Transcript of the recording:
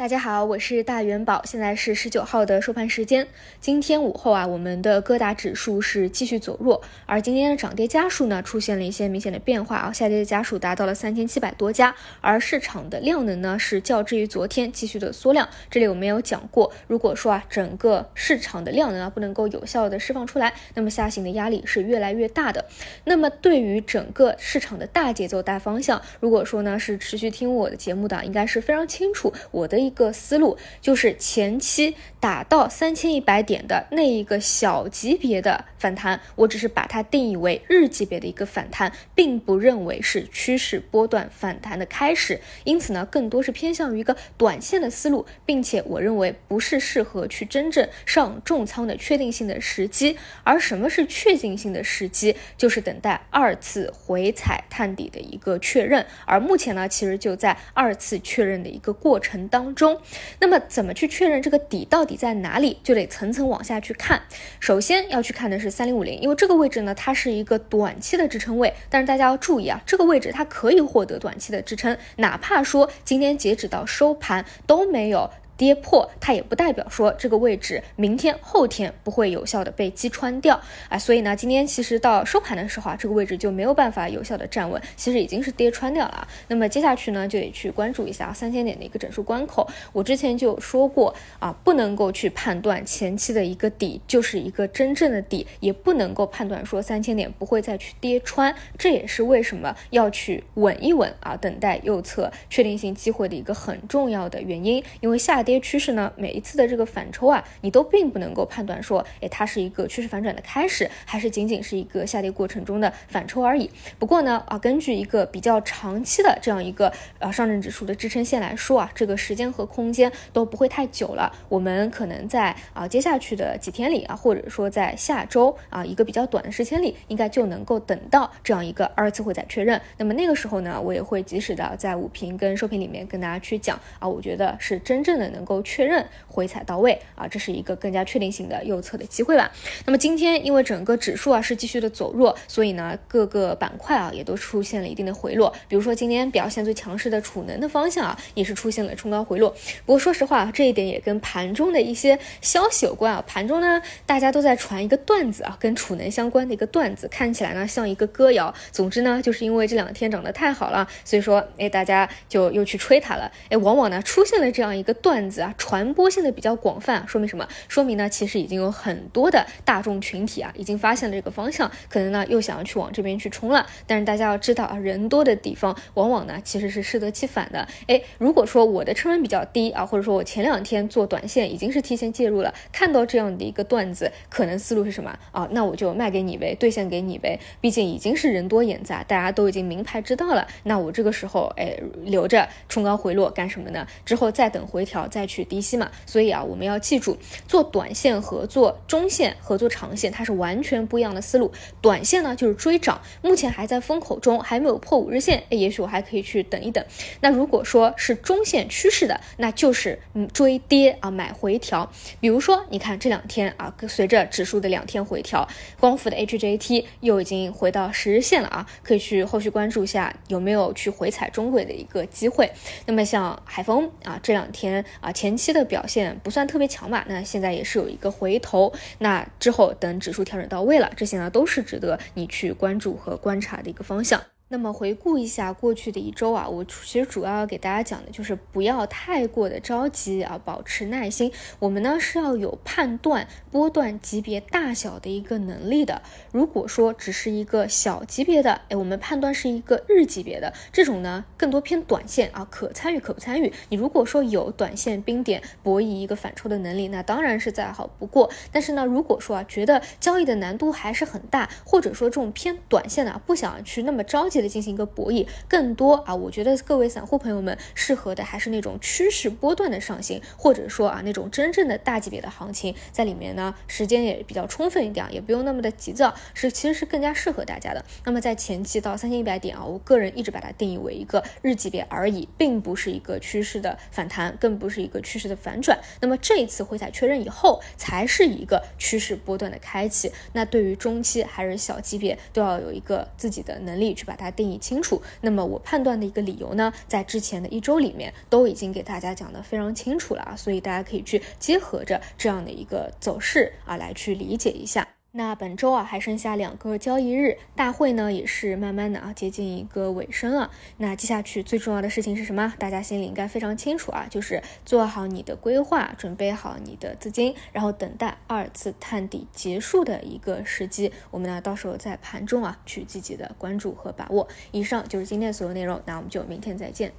大家好，我是大元宝，现在是十九号的收盘时间。今天午后啊，我们的各大指数是继续走弱，而今天的涨跌家数呢出现了一些明显的变化啊，下跌的家数达到了三千七百多家，而市场的量能呢是较之于昨天继续的缩量。这里我们有讲过，如果说啊整个市场的量能啊不能够有效的释放出来，那么下行的压力是越来越大的。那么对于整个市场的大节奏大方向，如果说呢是持续听我的节目的，应该是非常清楚我的一。一个思路就是前期打到三千一百点的那一个小级别的反弹，我只是把它定义为日级别的一个反弹，并不认为是趋势波段反弹的开始。因此呢，更多是偏向于一个短线的思路，并且我认为不是适合去真正上重仓的确定性的时机。而什么是确定性的时机？就是等待二次回踩探底的一个确认。而目前呢，其实就在二次确认的一个过程当中。中，那么怎么去确认这个底到底在哪里，就得层层往下去看。首先要去看的是三零五零，因为这个位置呢，它是一个短期的支撑位。但是大家要注意啊，这个位置它可以获得短期的支撑，哪怕说今天截止到收盘都没有。跌破它也不代表说这个位置明天后天不会有效的被击穿掉啊，所以呢，今天其实到收盘的时候啊，这个位置就没有办法有效的站稳，其实已经是跌穿掉了啊。那么接下去呢，就得去关注一下三千点的一个整数关口。我之前就说过啊，不能够去判断前期的一个底就是一个真正的底，也不能够判断说三千点不会再去跌穿。这也是为什么要去稳一稳啊，等待右侧确定性机会的一个很重要的原因，因为下跌。跌趋势呢，每一次的这个反抽啊，你都并不能够判断说，哎，它是一个趋势反转的开始，还是仅仅是一个下跌过程中的反抽而已。不过呢，啊，根据一个比较长期的这样一个呃上证指数的支撑线来说啊，这个时间和空间都不会太久了。我们可能在啊接下去的几天里啊，或者说在下周啊一个比较短的时间里，应该就能够等到这样一个二次回踩确认。那么那个时候呢，我也会及时的在午评跟收评里面跟大家去讲啊，我觉得是真正的能。能够确认回踩到位啊，这是一个更加确定性的右侧的机会吧。那么今天因为整个指数啊是继续的走弱，所以呢各个板块啊也都出现了一定的回落。比如说今天表现最强势的储能的方向啊，也是出现了冲高回落。不过说实话，这一点也跟盘中的一些消息有关啊。盘中呢大家都在传一个段子啊，跟储能相关的一个段子，看起来呢像一个歌谣。总之呢就是因为这两天涨得太好了，所以说哎大家就又去吹它了。哎，往往呢出现了这样一个段。子子啊，传播性的比较广泛，说明什么？说明呢，其实已经有很多的大众群体啊，已经发现了这个方向，可能呢又想要去往这边去冲了。但是大家要知道啊，人多的地方，往往呢其实是适得其反的。哎，如果说我的成本比较低啊，或者说我前两天做短线已经是提前介入了，看到这样的一个段子，可能思路是什么啊？那我就卖给你呗，兑现给你呗。毕竟已经是人多眼杂，大家都已经明牌知道了。那我这个时候哎留着冲高回落干什么呢？之后再等回调再。去低吸嘛，所以啊，我们要记住，做短线和做中线和做长线，它是完全不一样的思路。短线呢就是追涨，目前还在风口中，还没有破五日线，哎，也许我还可以去等一等。那如果说是中线趋势的，那就是嗯追跌啊，买回调。比如说，你看这两天啊，随着指数的两天回调，光伏的 HJT 又已经回到十日线了啊，可以去后续关注一下有没有去回踩中轨的一个机会。那么像海风啊，这两天啊。前期的表现不算特别强吧，那现在也是有一个回头，那之后等指数调整到位了，这些呢都是值得你去关注和观察的一个方向。那么回顾一下过去的一周啊，我其实主要要给大家讲的就是不要太过的着急啊，保持耐心。我们呢是要有判断波段级别大小的一个能力的。如果说只是一个小级别的，哎，我们判断是一个日级别的这种呢，更多偏短线啊，可参与可不参与。你如果说有短线冰点博弈一个反抽的能力，那当然是再好不过。但是呢，如果说啊觉得交易的难度还是很大，或者说这种偏短线的不想去那么着急。的进行一个博弈，更多啊，我觉得各位散户朋友们适合的还是那种趋势波段的上行，或者说啊那种真正的大级别的行情，在里面呢时间也比较充分一点，也不用那么的急躁，是其实是更加适合大家的。那么在前期到三千一百点啊，我个人一直把它定义为一个日级别而已，并不是一个趋势的反弹，更不是一个趋势的反转。那么这一次回踩确认以后，才是一个趋势波段的开启。那对于中期还是小级别，都要有一个自己的能力去把它。定义清楚。那么我判断的一个理由呢，在之前的一周里面都已经给大家讲的非常清楚了啊，所以大家可以去结合着这样的一个走势啊来去理解一下。那本周啊还剩下两个交易日，大会呢也是慢慢的啊接近一个尾声了。那接下去最重要的事情是什么？大家心里应该非常清楚啊，就是做好你的规划，准备好你的资金，然后等待二次探底结束的一个时机。我们呢到时候在盘中啊去积极的关注和把握。以上就是今天所有内容，那我们就明天再见。